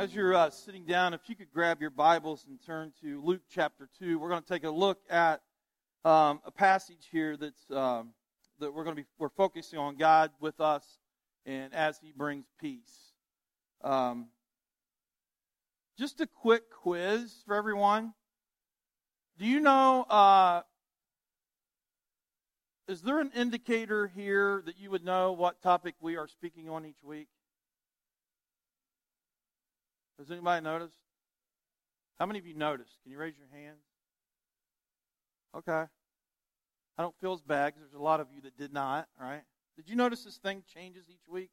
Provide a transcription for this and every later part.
As you're uh, sitting down, if you could grab your Bibles and turn to Luke chapter 2, we're going to take a look at um, a passage here that's um, that we're going to be we're focusing on God with us and as He brings peace. Um, just a quick quiz for everyone. Do you know? Uh, is there an indicator here that you would know what topic we are speaking on each week? Has anybody noticed? How many of you noticed? Can you raise your hands? Okay. I don't feel as bad because there's a lot of you that did not, right? Did you notice this thing changes each week?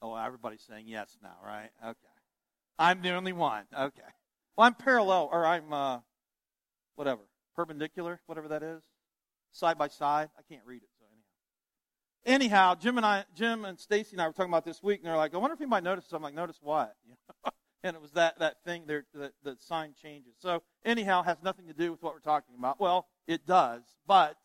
Oh, everybody's saying yes now, right? Okay. I'm the only one. Okay. Well, I'm parallel, or I'm, uh, whatever, perpendicular, whatever that is. Side by side. I can't read it, anyhow. Jim and I, Jim and Stacy and I were talking about this week, and they're like, I wonder if anybody noticed. I'm like, notice what? You know? and it was that that thing there, the, the sign changes. So anyhow, has nothing to do with what we're talking about. Well, it does, but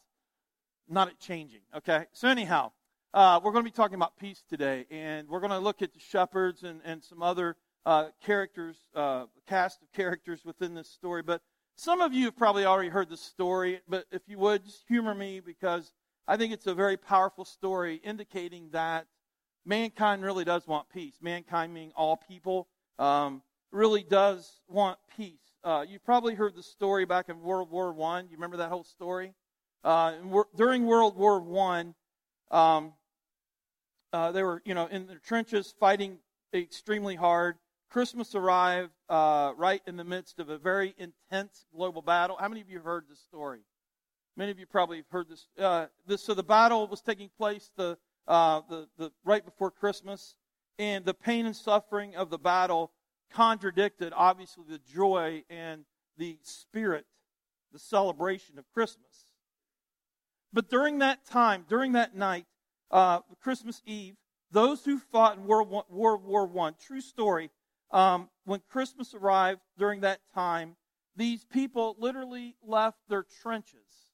not it changing. Okay. So anyhow, uh, we're going to be talking about peace today, and we're going to look at the shepherds and and some other uh, characters, uh, cast of characters within this story. But some of you have probably already heard the story, but if you would, just humor me because I think it's a very powerful story indicating that mankind really does want peace. Mankind, meaning all people, um, really does want peace. Uh, you probably heard the story back in World War One. You remember that whole story? Uh, during World War One, um, uh, they were, you know, in the trenches fighting extremely hard. Christmas arrived uh, right in the midst of a very intense global battle. How many of you heard this story? Many of you probably have heard this. Uh, this so the battle was taking place the, uh, the, the, right before Christmas, and the pain and suffering of the battle contradicted, obviously, the joy and the spirit, the celebration of Christmas. But during that time, during that night, uh, Christmas Eve, those who fought in World War, War One, true story, um, when Christmas arrived during that time, these people literally left their trenches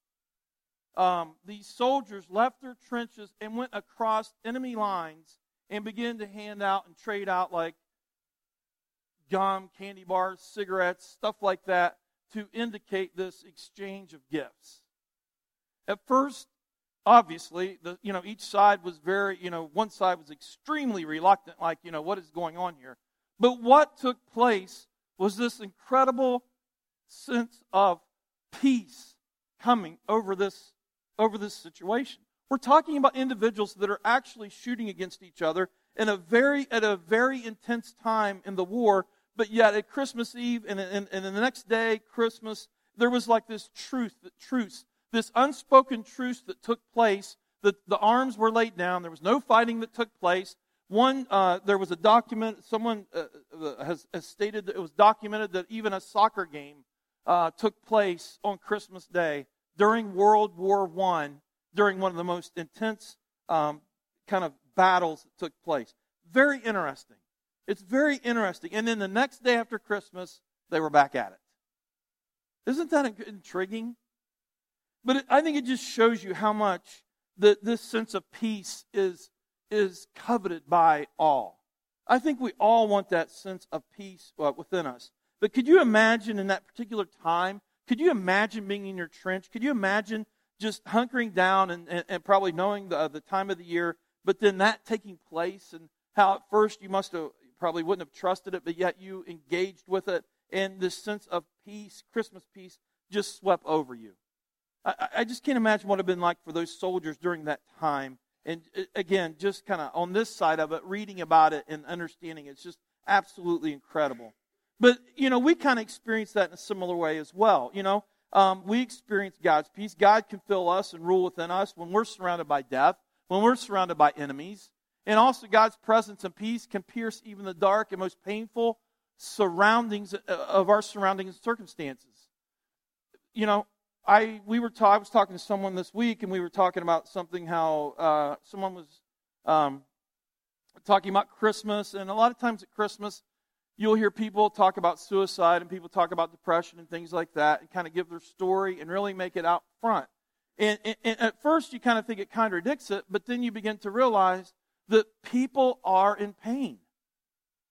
um, these soldiers left their trenches and went across enemy lines and began to hand out and trade out like gum, candy bars, cigarettes, stuff like that to indicate this exchange of gifts. At first, obviously, the, you know, each side was very, you know, one side was extremely reluctant, like, you know, what is going on here? But what took place was this incredible sense of peace coming over this over this situation. We're talking about individuals that are actually shooting against each other in a very, at a very intense time in the war, but yet at Christmas Eve and, and, and the next day, Christmas, there was like this truth, truce, this unspoken truce that took place. The, the arms were laid down. There was no fighting that took place. One, uh, there was a document, someone uh, uh has, has, stated that it was documented that even a soccer game uh, took place on Christmas Day during World War I, during one of the most intense um, kind of battles that took place. Very interesting. It's very interesting. And then the next day after Christmas, they were back at it. Isn't that intriguing? But it, I think it just shows you how much the, this sense of peace is, is coveted by all. I think we all want that sense of peace uh, within us. But could you imagine in that particular time could you imagine being in your trench? Could you imagine just hunkering down and, and, and probably knowing the, the time of the year, but then that taking place and how at first you must have probably wouldn't have trusted it, but yet you engaged with it, and this sense of peace, Christmas peace, just swept over you. I, I just can't imagine what it would have been like for those soldiers during that time. And uh, again, just kind of on this side of it, reading about it and understanding it's just absolutely incredible. But, you know, we kind of experience that in a similar way as well. You know, um, we experience God's peace. God can fill us and rule within us when we're surrounded by death, when we're surrounded by enemies. And also, God's presence and peace can pierce even the dark and most painful surroundings uh, of our surroundings and circumstances. You know, I we were ta- I was talking to someone this week, and we were talking about something how uh, someone was um, talking about Christmas, and a lot of times at Christmas, you'll hear people talk about suicide and people talk about depression and things like that and kind of give their story and really make it out front. And, and, and, at first, you kind of think it contradicts it, but then you begin to realize that people are in pain.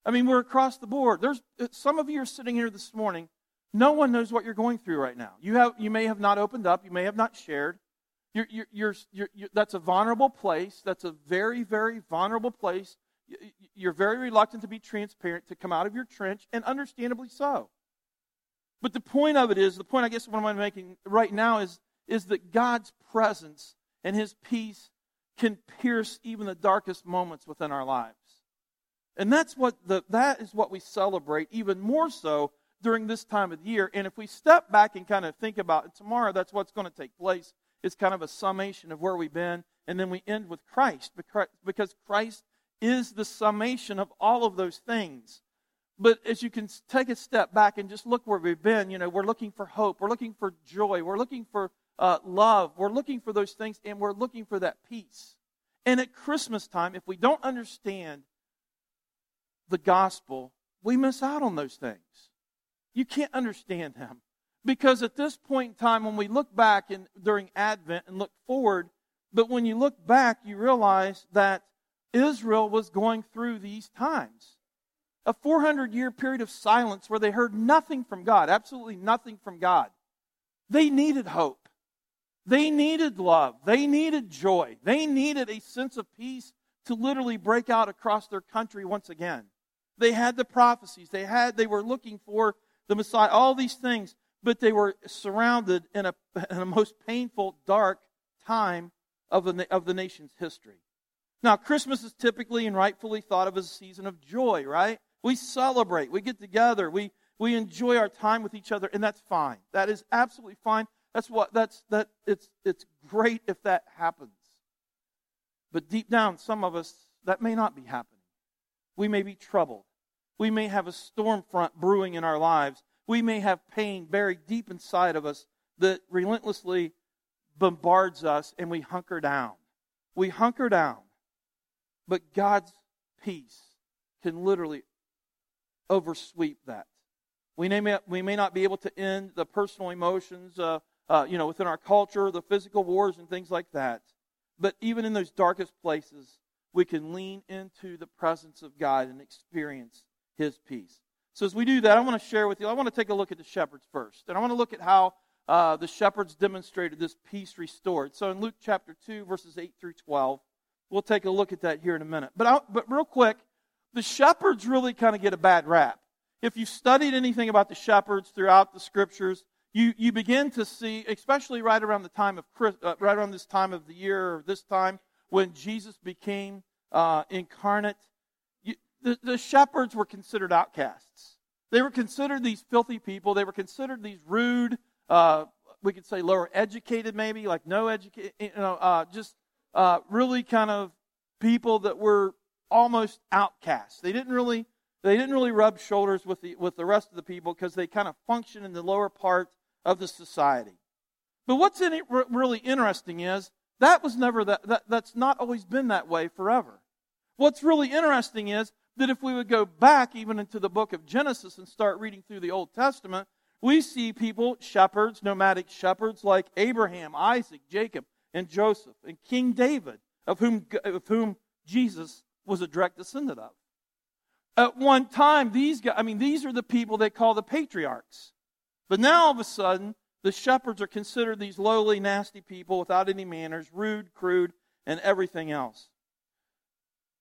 I mean, we're across the board. There's uh, some of you are sitting here this morning. No one knows what you're going through right now. You have, you may have not opened up. You may have not shared. You're, you're, you're, that's a vulnerable place. That's a very, very vulnerable place. You're very reluctant to be transparent, to come out of your trench, and understandably so. But the point of it is, the point I guess what I'm making right now is, is that God's presence and His peace can pierce even the darkest moments within our lives. And that's what the, that is what we celebrate even more so during this time of the year. And if we step back and kind of think about it, tomorrow, that's what's going to take place. It's kind of a summation of where we've been. And then we end with Christ because Christ is the summation of all of those things. But as you can take a step back and just look where we've been, you know, we're looking for hope, we're looking for joy, we're looking for uh, love, we're looking for those things, and we're looking for that peace. And at Christmas time, if we don't understand the gospel, we miss out on those things. You can't understand them. Because at this point in time, when we look back in, during Advent and look forward, but when you look back, you realize that Israel was going through these times. A 400 year period of silence where they heard nothing from God, absolutely nothing from God. They needed hope. They needed love. They needed joy. They needed a sense of peace to literally break out across their country once again. They had the prophecies. They had, they were looking for the Messiah, all these things, but they were surrounded in a, in a most painful, dark time of the, of the nation's history. Now, Christmas is typically and rightfully thought of as a season of joy, right? We celebrate, we get together, we, we enjoy our time with each other, and that's fine. That is absolutely fine. That's what that's that it's it's great if that happens. But deep down, some of us, that may not be happening. We may be troubled. We may have a storm front brewing in our lives. We may have pain buried deep inside of us that relentlessly bombards us and we hunker down. We hunker down. But God's peace can literally oversweep that. We may, we may not be able to end the personal emotions, uh, uh, you know, within our culture, the physical wars and things like that. But even in those darkest places, we can lean into the presence of God and experience his peace. So as we do that, I want to share with you, I want to take a look at the shepherds first. And I want to look at how uh, the shepherds demonstrated this peace restored. So in Luke chapter 2, verses 8 through 12, we'll take a look at that here in a minute. But, I, but real quick, the shepherds really kind of get a bad rap. If you've studied anything about the shepherds throughout the scriptures, you, you begin to see, especially right around the time of uh, right around this time of the year or this time when Jesus became uh, incarnate, the, the shepherds were considered outcasts. They were considered these filthy people. They were considered these rude, uh, we could say lower educated, maybe, like no educated, you know, uh, just uh, really kind of people that were almost outcasts. They didn't really, they didn't really rub shoulders with the, with the rest of the people because they kind of function in the lower part of the society. But what's in really interesting is that was never that, that that's not always been that way forever. What's really interesting is that if we would go back even into the book of Genesis and start reading through the Old Testament, we see people, shepherds, nomadic shepherds like Abraham, Isaac, Jacob, and Joseph, and King David, of whom, of whom Jesus was a direct descendant of. At one time, these guys, I mean, these are the people they call the patriarchs. But now all of a sudden, the shepherds are considered these lowly, nasty people without any manners, rude, crude, and everything else.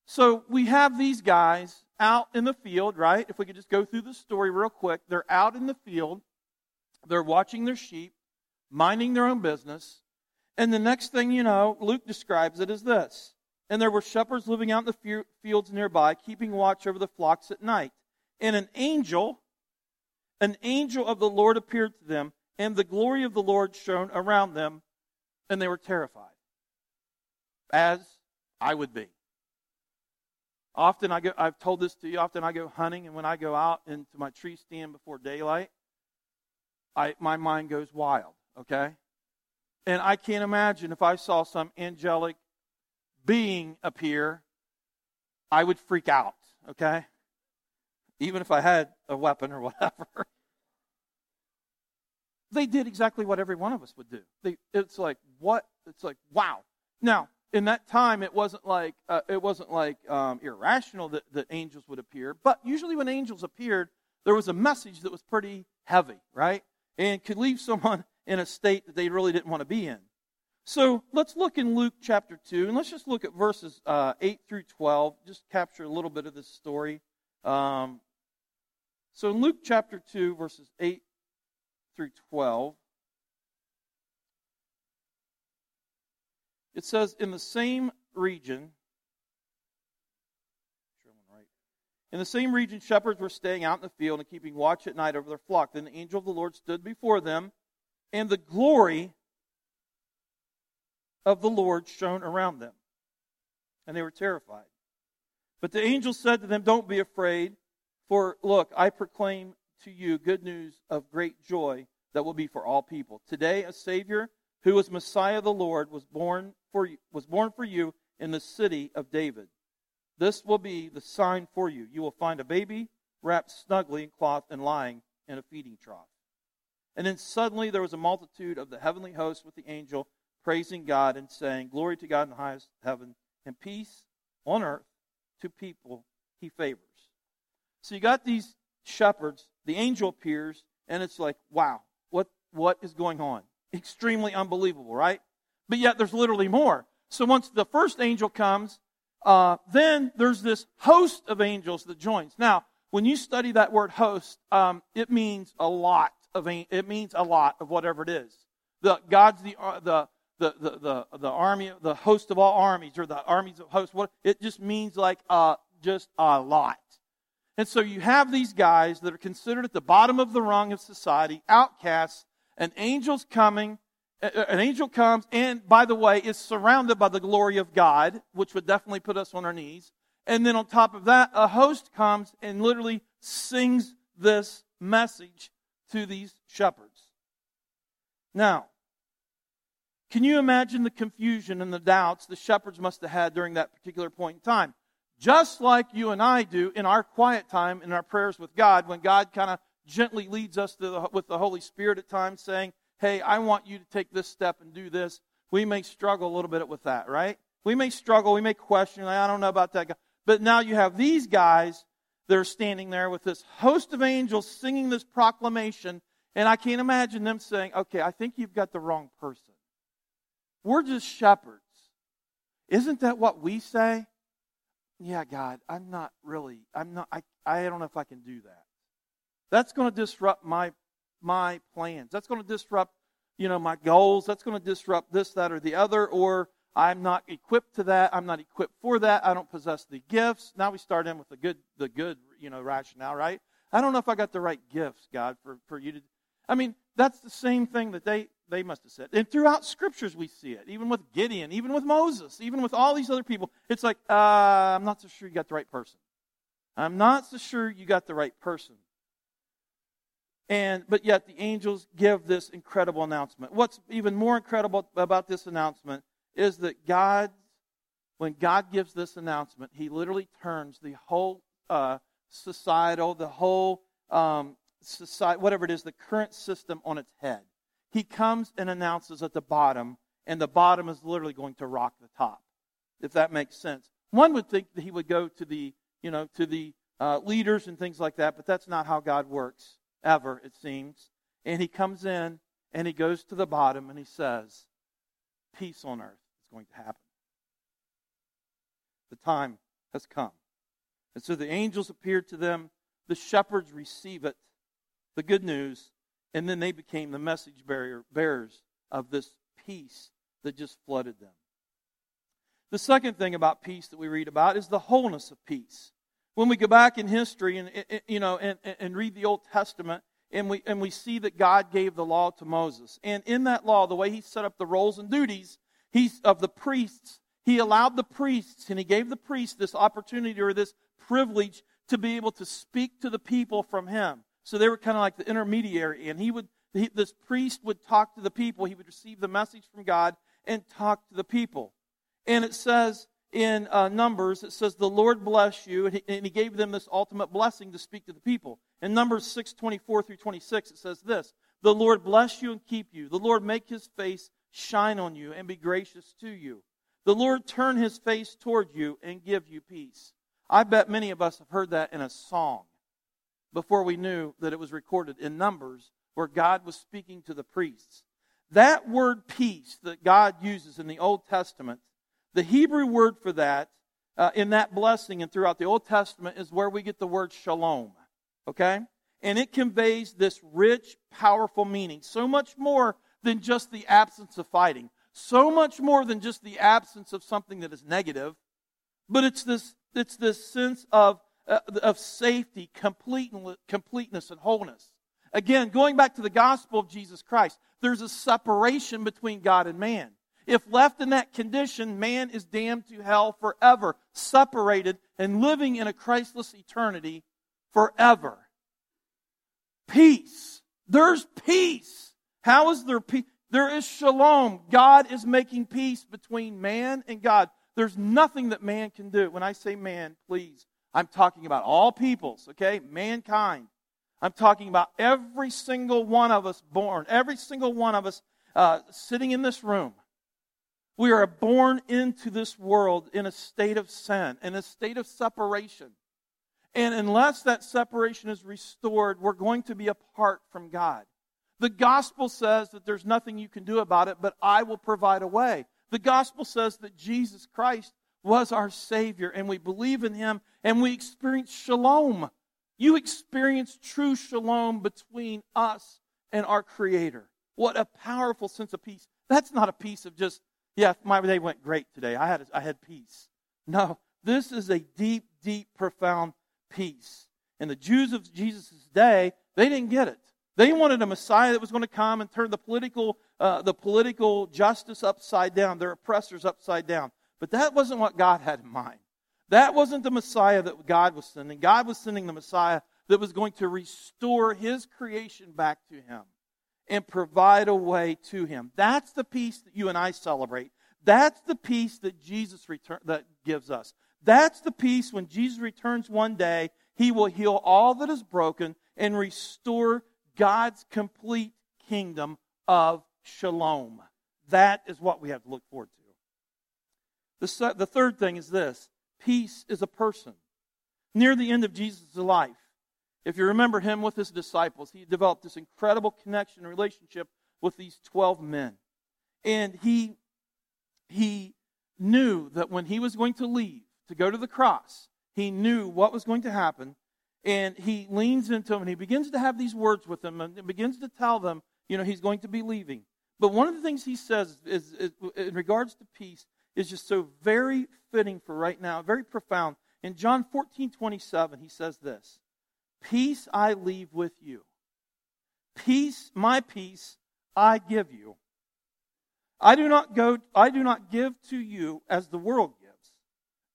So we have these guys out in the field, right? If we could just go through the story real quick. They're out in the field, they're watching their sheep, minding their own business. And the next thing you know, Luke describes it as this. And there were shepherds living out in the fields nearby, keeping watch over the flocks at night. And an angel, an angel of the Lord appeared to them, and the glory of the Lord shone around them, and they were terrified. As I would be. Often I go, I've told this to you, often I go hunting, and when I go out into my tree stand before daylight, I, my mind goes wild, okay? And I can't imagine if I saw some angelic being appear, I would freak out, okay? Even if I had a weapon or whatever. they did exactly what every one of us would do. They, it's like, what? It's like, wow. Now, in that time, it wasn't like uh, it wasn't like um, irrational that, that angels would appear. But usually, when angels appeared, there was a message that was pretty heavy, right, and could leave someone in a state that they really didn't want to be in. So let's look in Luke chapter two, and let's just look at verses uh, eight through twelve. Just capture a little bit of this story. Um, so in Luke chapter two, verses eight through twelve. It says, in the same region, In the same region, shepherds were staying out in the field and keeping watch at night over their flock. Then the angel of the Lord stood before them, and the glory of the Lord shone around them. And they were terrified. But the angel said to them, Don't be afraid, for look, I proclaim to you good news of great joy that will be for all people. Today, a Savior who is Messiah the Lord, was born for you, was born for you in the city of David. This will be the sign for you. You will find a baby wrapped snugly in cloth and lying in a feeding trough. And then suddenly there was a multitude of the heavenly host with the angel praising God and saying, Glory to God in the highest heaven, and peace on earth to people he favors. So you got these shepherds, the angel appears, and it's like, wow, what, what is going on? extremely unbelievable, right? But yet there's literally more. So once the first angel comes, uh, then there's this host of angels that joins. Now, when you study that word host, um, it means a lot of it means a lot of whatever it is. The God's the uh, the the, the, the, the army, the host of all armies, or the armies of hosts. What it just means like uh, just a lot. And so you have these guys that are considered at the bottom of the rung of society, outcasts, an angel's coming. An angel comes, and by the way, is surrounded by the glory of God, which would definitely put us on our knees. And then on top of that, a host comes and literally sings this message to these shepherds. Now, can you imagine the confusion and the doubts the shepherds must have had during that particular point in time? Just like you and I do in our quiet time, in our prayers with God, when God kind of gently leads us the, with the Holy Spirit at times, saying, Hey, I want you to take this step and do this. We may struggle a little bit with that, right? We may struggle. We may question, I don't know about that guy. But now you have these guys that are standing there with this host of angels singing this proclamation, and I can't imagine them saying, Okay, I think you've got the wrong person. We're just shepherds. Isn't that what we say? Yeah, God, I'm not really, I'm not, I, I don't know if I can do that. That's going to disrupt my my plans. That's going to disrupt, you know, my goals. That's going to disrupt this, that, or the other. Or I'm not equipped to that. I'm not equipped for that. I don't possess the gifts. Now we start in with the good, the good, you know, rationale, right? I don't know if I got the right gifts, God, for, for you to. I mean, that's the same thing that they they must have said. And throughout scriptures we see it, even with Gideon, even with Moses, even with all these other people. It's like, uh, I'm not so sure you got the right person. I'm not so sure you got the right person. And, but yet the angels give this incredible announcement. What's even more incredible about this announcement is that God, when God gives this announcement, He literally turns the whole uh, societal, the whole um, society, whatever it is, the current system on its head. He comes and announces at the bottom, and the bottom is literally going to rock the top, if that makes sense. One would think that He would go to the, you know, to the uh, leaders and things like that, but that's not how God works ever, it seems. And he comes in and he goes to the bottom and he says, Peace on earth going to happen. The time has come. And so the angels appeared to them, the shepherds receive it, the good news, and then they became the message bearer, bearers of this peace that just flooded them. The second thing about peace that we read about is the wholeness of peace when we go back in history and you know and, and read the Old Testament and we and we see that God gave the law to Moses. And in that law, the way he set up the roles and duties he's of the priests, he allowed the priests and he gave the priests this opportunity or this privilege to be able to speak to the people from him. So they were kind of like the intermediary and he would he, this priest would talk to the people, he would receive the message from God and talk to the people. And it says in uh, Numbers, it says, The Lord bless you. And he, and he, gave them this ultimate blessing to speak to the people. In Numbers 6 24 through 26, it says this The Lord bless you and keep you. The Lord make his face shine on you and be gracious to you. The Lord turn his face toward you and give you peace. I bet many of us have heard that in a song before we knew that it was recorded in Numbers where God was speaking to the priests. That word peace that God uses in the Old Testament, the Hebrew word for that uh, in that blessing and throughout the Old Testament is where we get the word shalom. Okay? And it conveys this rich, powerful meaning. So much more than just the absence of fighting. So much more than just the absence of something that is negative. But it's this, it's this sense of, uh, of safety, completeness, and wholeness. Again, going back to the gospel of Jesus Christ, there's a separation between God and man. If left in that condition, man is damned to hell forever, separated and living in a Christless eternity forever. Peace. There's peace. How is there peace? There is shalom. God is making peace between man and God. There's nothing that man can do. When I say man, please, I'm talking about all peoples, okay? Mankind. I'm talking about every single one of us born, every single one of us uh, sitting in this room. We are born into this world in a state of sin, in a state of separation. And unless that separation is restored, we're going to be apart from God. The gospel says that there's nothing you can do about it, but I will provide a way. The gospel says that Jesus Christ was our Savior, and we believe in Him, and we experience shalom you experience true shalom between us and our Creator. What a powerful sense of peace. That's not a piece of just, yeah, my day went great today. I had, I had peace. No, this is a deep, deep, profound peace. And the Jews of Jesus' day, they didn't get it. They wanted a Messiah that was going to come and turn the political, uh, the political justice upside down, their oppressors upside down. But that wasn't what God had in mind. That wasn't the Messiah that God was sending. God was sending the Messiah that was going to restore his creation back to him and provide a way to him. That's the peace that you and I celebrate. That's the peace that Jesus return, that gives us. That's the peace when Jesus returns one day, he will heal all that is broken and restore God's complete kingdom of shalom. That is what we have to look forward to. The, the third thing is this Peace is a person. Near the end of Jesus' life, if you remember him with his disciples, he developed this incredible connection and relationship with these 12 men. And he, he knew that when he was going to leave to go to the cross, he knew what was going to happen. And he leans into them and he begins to have these words with them and begins to tell them, you know, he's going to be leaving. But one of the things he says is, is, in regards to peace is just so very fitting for right now, very profound. In John 14, 27, he says this Peace I leave with you. Peace, my peace, I give you. I do not go, I do not give to you as the world gives.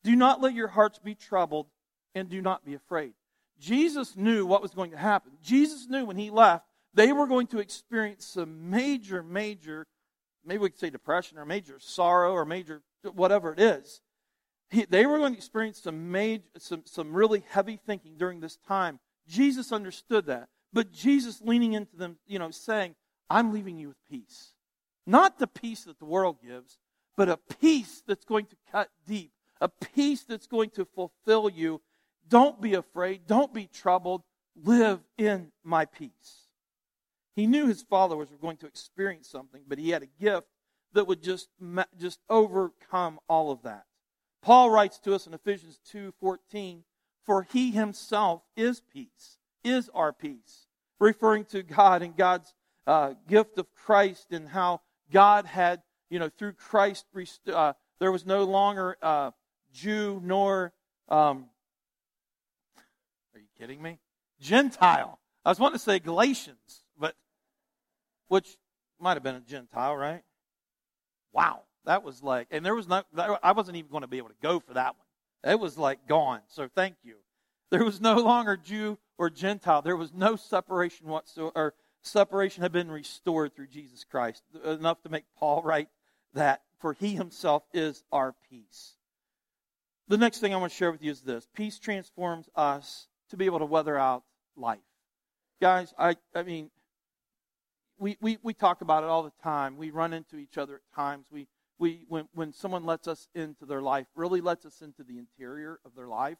Do not let your hearts be troubled and do not be afraid. Jesus knew what was going to happen. Jesus knew when he left, they were going to experience some major, major maybe we could say depression or major sorrow or major whatever it is. He, they were going to experience some, major, some, some really heavy thinking during this time. Jesus understood that. But Jesus leaning into them, you know, saying, I'm leaving you with peace. Not the peace that the world gives, but a peace that's going to cut deep, a peace that's going to fulfill you. Don't be afraid. Don't be troubled. Live in my peace. He knew his followers were going to experience something, but he had a gift that would just, just overcome all of that. Paul writes to us in Ephesians 2:14, "For he himself is peace, is our peace," referring to God and God's uh, gift of Christ and how God had, you know, through Christ, uh, there was no longer uh, Jew nor, um, kidding me? Gentile. I was wanting to say Galatians but which might have been a Gentile, right? Wow, that was like, and there was not, I wasn't even going to be able to go for that one. It was like gone. So thank you. There was no longer Jew or Gentile. There was no separation whatsoever. Separation had been restored through Jesus Christ. Enough to make Paul write that, for he himself is our peace. The next thing I want to share with you is this peace transforms us to be able to weather out life. Guys, I, I mean, we, we, we talk about it all the time. We run into each other at times. We, we when, when someone lets us into their life, really lets us into the interior of their life,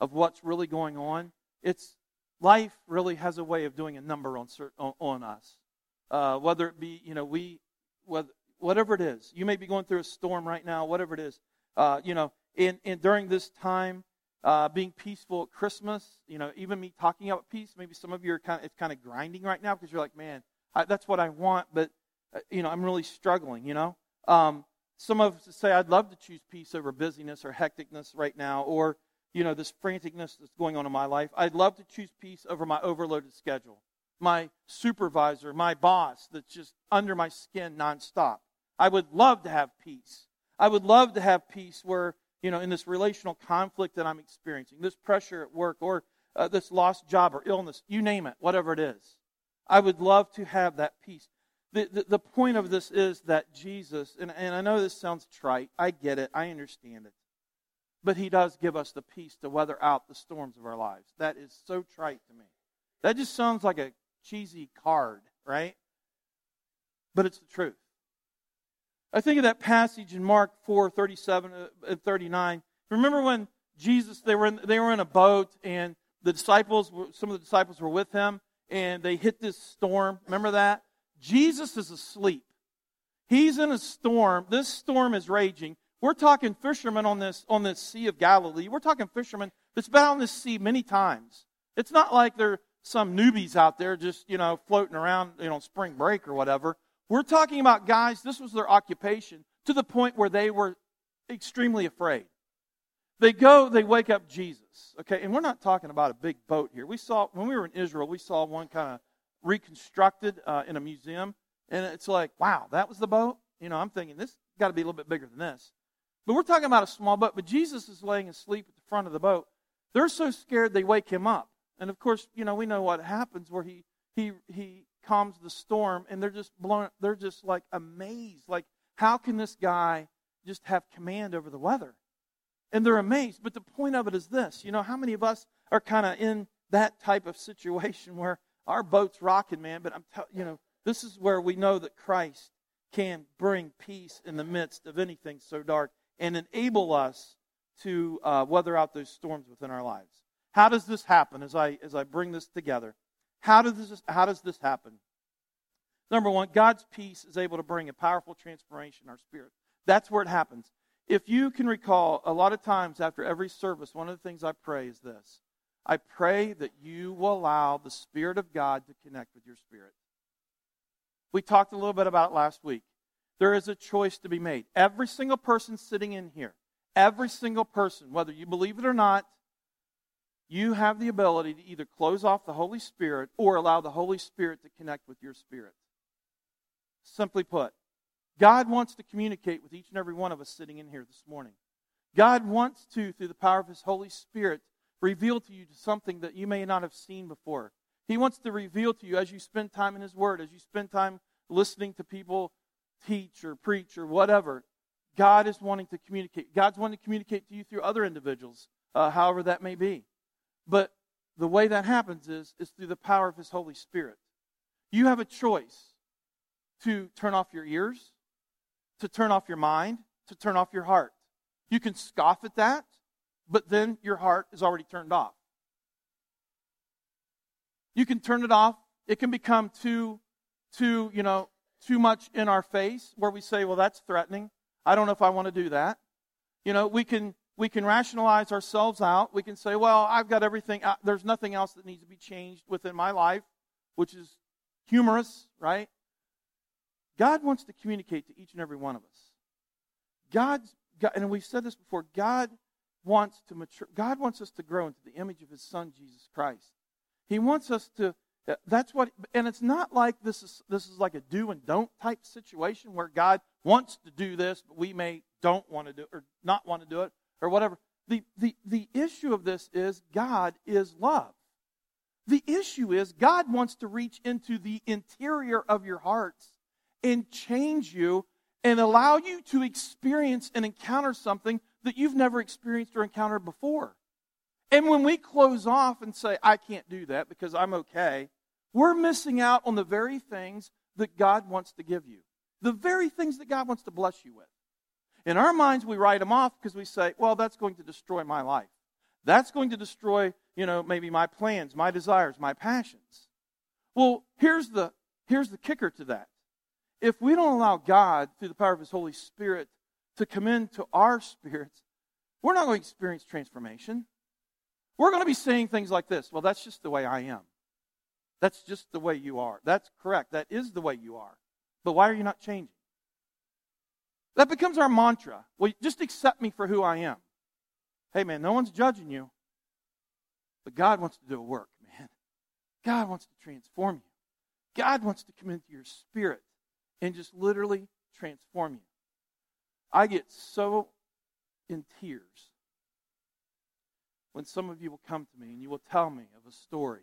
of what's really going on. It's life really has a way of doing a number on on, on us. Uh, whether it be, you know, we, whether, whatever it is, you may be going through a storm right now, whatever it is. Uh, you know, in, in during this time, uh, being peaceful at Christmas, you know, even me talking about peace, maybe some of you are kind of, it's kind of grinding right now because you're like, man, I, that's what I want, but, uh, you know, I'm really struggling, you know. Um, some of us say, I'd love to choose peace over busyness or hecticness right now, or, you know, this franticness that's going on in my life. I'd love to choose peace over my overloaded schedule, my supervisor, my boss that's just under my skin nonstop. I would love to have peace. I would love to have peace where, you know, in this relational conflict that I'm experiencing, this pressure at work, or uh, this lost job or illness, you name it, whatever it is. I would love to have that peace. The, the, the point of this is that Jesus, and, and I know this sounds trite, I get it, I understand it, but He does give us the peace to weather out the storms of our lives. That is so trite to me. That just sounds like a cheesy card, right? But it's the truth. I think of that passage in Mark 4 37 uh, and 39. Remember when Jesus, they were, in, they were in a boat and the disciples, some of the disciples were with him and they hit this storm. Remember that? Jesus is asleep. He's in a storm. This storm is raging. We're talking fishermen on this, on this Sea of Galilee. We're talking fishermen that's been on this sea many times. It's not like they're some newbies out there just, you know, floating around, you know, spring break or whatever. We're talking about guys, this was their occupation to the point where they were extremely afraid. They go, they wake up Jesus. Okay, and we're not talking about a big boat here. We saw, when we were in Israel, we saw one kind of reconstructed uh, in a museum. And it's like, wow, that was the boat? You know, I'm thinking this got to be a little bit bigger than this. But we're talking about a small boat. But Jesus is laying asleep at the front of the boat. They're so scared they wake him up. And of course, you know, we know what happens where he he he calms the storm and they're just blown they're just like amazed. Like, how can this guy just have command over the weather? And they're amazed. But the point of it is this, you know, how many of us are kind of in that type of situation where our boat's rocking, man, but I'm telling you know, this is where we know that Christ can bring peace in the midst of anything so dark and enable us to uh, weather out those storms within our lives. How does this happen as I, as I bring this together? How does this, how does this happen? Number one, God's peace is able to bring a powerful transformation in our spirit. That's where it happens. If you can recall, a lot of times after every service, one of the things I pray is this I pray that you will allow the Spirit of God to connect with your spirit. We talked a little bit about last week. There is a choice to be made. Every single person sitting in here, every single person, whether you believe it or not, you have the ability to either close off the Holy Spirit or allow the Holy Spirit to connect with your spirit. Simply put, God wants to communicate with each and every one of us sitting in here this morning. God wants to, through the power of His Holy Spirit, reveal to you something that you may not have seen before. He wants to reveal to you as you spend time in His Word, as you spend time listening to people teach or preach or whatever. God is wanting to communicate. God's wanting to communicate to you through other individuals, uh, however that may be. But the way that happens is, is through the power of His Holy Spirit. You have a choice to turn off your ears, to turn off your mind, to turn off your heart. You can scoff at that, but then your heart is already turned off. You can turn it off. It can become too, too, you know, too much in our face where we say, well, that's threatening. I don't know if I want to do that. You know, we can, we can rationalize ourselves out. We can say, well, I've got everything. Uh, there's nothing else that needs to be changed within my life, which is humorous, right? God wants to communicate to each and every one of us. God's, God, and we've said this before, God wants to mature. God wants us to grow into the image of His Son, Jesus Christ. He wants us to. That's what, and it's not like this is this is like a do and don't type situation where God wants to do this, but we may don't want to do or not want to do it or whatever. The the the issue of this is God is love. The issue is God wants to reach into the interior of your hearts and change you and allow you to experience and encounter something that you've never experienced or encountered before. And when we close off and say, I can't do that because I'm okay, we're missing out on the very things that God wants to give you, the very things that God wants to bless you with. In our minds, we write them off because we say, well, that's going to destroy my life. That's going to destroy, you know, maybe my plans, my desires, my passions. Well, here's the, here's the kicker to that. If we don't allow God, through the power of His Holy Spirit, to come into our spirits, we're not going to experience transformation. We're going to be saying things like this Well, that's just the way I am. That's just the way you are. That's correct. That is the way you are. But why are you not changing? That becomes our mantra. Well, just accept me for who I am. Hey, man, no one's judging you. But God wants to do a work, man. God wants to transform you. God wants to come into your spirit and just literally transform you. I get so in tears when some of you will come to me and you will tell me of a story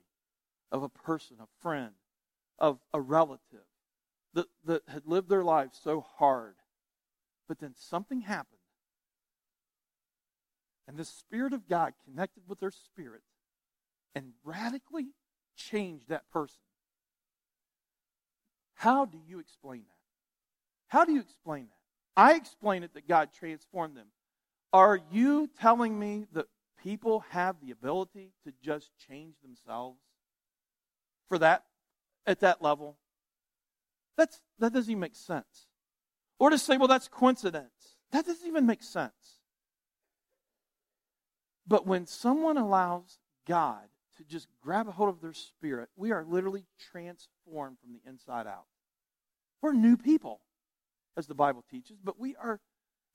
of a person, a friend, of a relative that, that had lived their life so hard, but then something happened. And the Spirit of God connected with their spirit and radically changed that person. How do you explain that? How do you explain that? I explain it that God transformed them. Are you telling me that people have the ability to just change themselves for that at that level? That's that doesn't even make sense. Or to say, well, that's coincidence. That doesn't even make sense. But when someone allows God to just grab a hold of their spirit, we are literally transformed from the inside out. We're new people as the Bible teaches, but we are,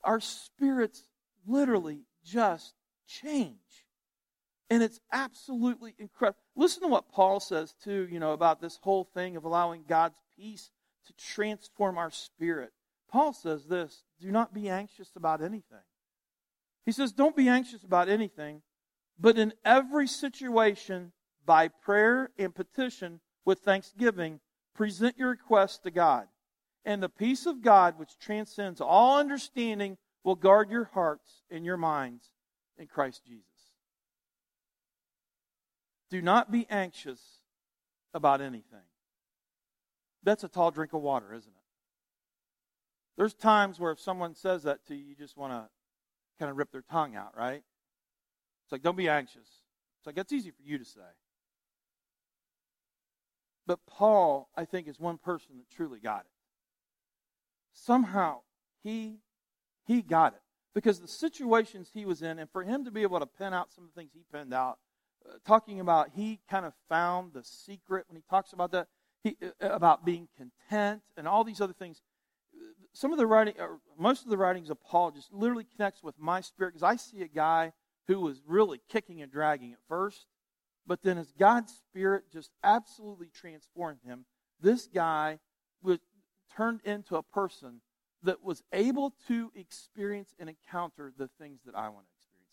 our spirits literally just change. And it's absolutely incredible. Listen to what Paul says, too, you know, about this whole thing of allowing God's peace to transform our spirit. Paul says this do not be anxious about anything. He says, don't be anxious about anything, but in every situation, by prayer and petition with thanksgiving, present your requests to God. And the peace of God, which transcends all understanding, will guard your hearts and your minds in Christ Jesus. Do not be anxious about anything. That's a tall drink of water, isn't it? There's times where if someone says that to you, you just want to kind of rip their tongue out, right? It's like, don't be anxious. It's like, that's easy for you to say. But Paul, I think, is one person that truly got it somehow he he got it because the situations he was in and for him to be able to pen out some of the things he penned out uh, talking about he kind of found the secret when he talks about that he, uh, about being content and all these other things some of the writing most of the writings of paul just literally connects with my spirit because i see a guy who was really kicking and dragging at first but then as god's spirit just absolutely transformed him this guy was turned into a person that was able to experience and encounter the things that I want to experience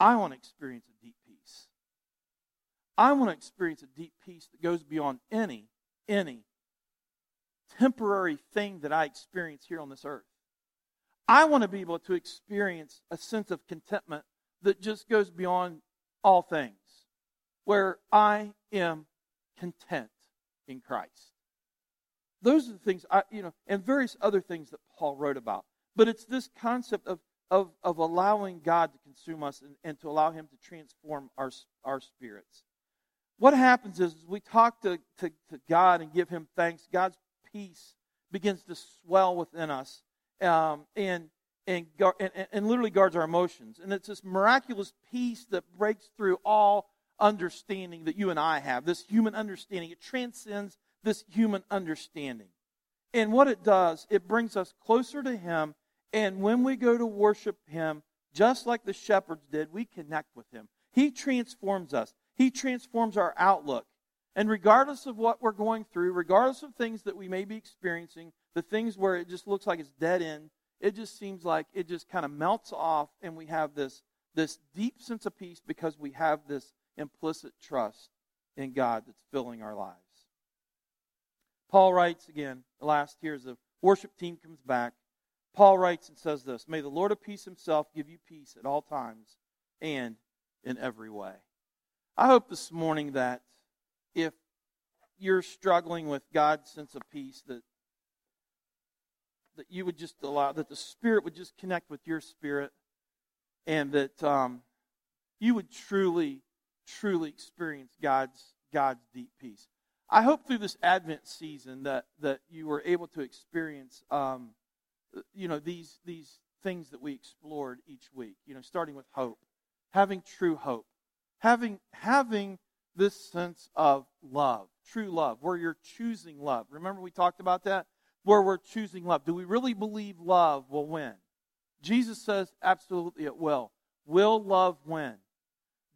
and encounter. I want to experience a deep peace. I want to experience a deep peace that goes beyond any, any temporary thing that I experience here on this earth. I want to be able to experience a sense of contentment that just goes beyond all things, where I am content in Christ. Those are the things I, you know, and various other things that Paul wrote about. But it's this concept of, of, of allowing God to consume us and, and to allow Him to transform our, our spirits. What happens is, we talk to, to, to God and give Him thanks, God's peace begins to swell within us um, and, and, and, and literally guards our emotions. And it's this miraculous peace that breaks through all understanding that you and I have, this human understanding. It transcends this human understanding. And what it does, it brings us closer to Him. And when we go to worship Him, just like the shepherds did, we connect with Him. He transforms us, He transforms our outlook. And regardless of what we're going through, regardless of things that we may be experiencing, the things where it just looks like it's dead end, it just seems like it just kind of melts off, and we have this, this deep sense of peace because we have this implicit trust in God that's filling our lives. Paul writes again, last here as the worship team comes back. Paul writes and says this May the Lord of peace himself give you peace at all times and in every way. I hope this morning that if you're struggling with God's sense of peace, that that you would just allow, that the Spirit would just connect with your spirit, and that um, you would truly, truly experience God's, God's deep peace. I hope through this Advent season that, that you were able to experience, um, you know, these, these things that we explored each week, you know, starting with hope, having true hope, having, having this sense of love, true love, where you're choosing love. Remember we talked about that? Where we're choosing love. Do we really believe love will win? Jesus says absolutely it will. Will love win?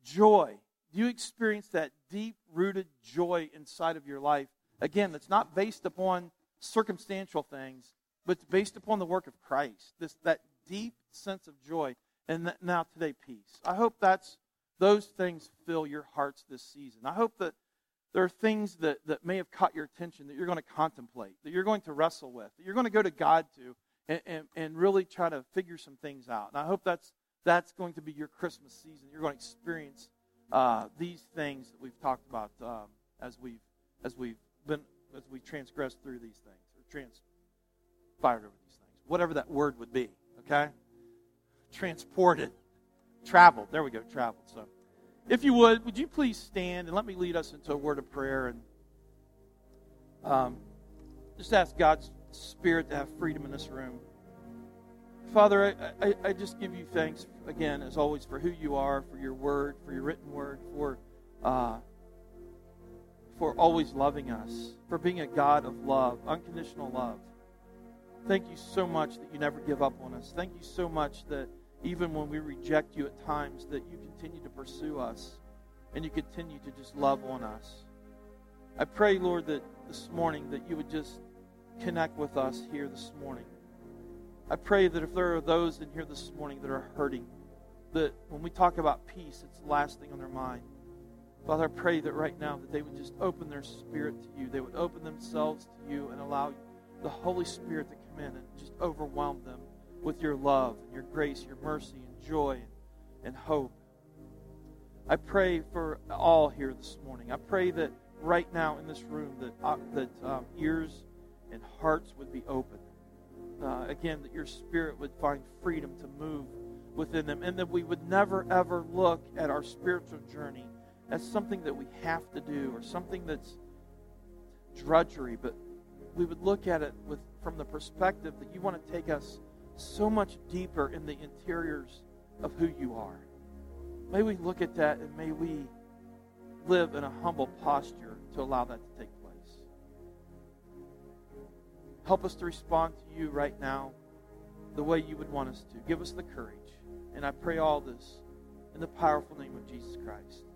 Joy. Do you experience that deep rooted joy inside of your life? Again, that's not based upon circumstantial things, but it's based upon the work of Christ. This that deep sense of joy. And now today, peace. I hope that's those things fill your hearts this season. I hope that there are things that, that may have caught your attention that you're going to contemplate, that you're going to wrestle with, that you're going to go to God to and, and, and really try to figure some things out. And I hope that's, that's going to be your Christmas season. You're going to experience uh, these things that we've talked about um, as we've as we've been as we transgress through these things or transpired over these things, whatever that word would be. Okay, transported traveled. There we go, traveled. So, if you would, would you please stand and let me lead us into a word of prayer and um, just ask God's Spirit to have freedom in this room. Father, I, I, I, just give you thanks again, as always, for who you are, for your word, for your written word, for uh, for always loving us, for being a God of love, unconditional love. Thank you so much that you never give up on us. Thank you so much that even when we reject you at times, that you continue to pursue us and you continue to just love on us. I pray, Lord, that this morning that you would just connect with us here this morning. I pray that if there are those in here this morning that are hurting, that when we talk about peace, it's the last thing on their mind. Father, I pray that right now that they would just open their spirit to you. They would open themselves to you and allow the Holy Spirit to come in and just overwhelm them with your love and your grace, your mercy and joy and, and hope. I pray for all here this morning. I pray that right now in this room that uh, that um, ears and hearts would be open. Uh, again, that your spirit would find freedom to move within them, and that we would never ever look at our spiritual journey as something that we have to do or something that's drudgery, but we would look at it with from the perspective that you want to take us so much deeper in the interiors of who you are. May we look at that and may we live in a humble posture to allow that to take place. Help us to respond to you right now the way you would want us to. Give us the courage. And I pray all this in the powerful name of Jesus Christ.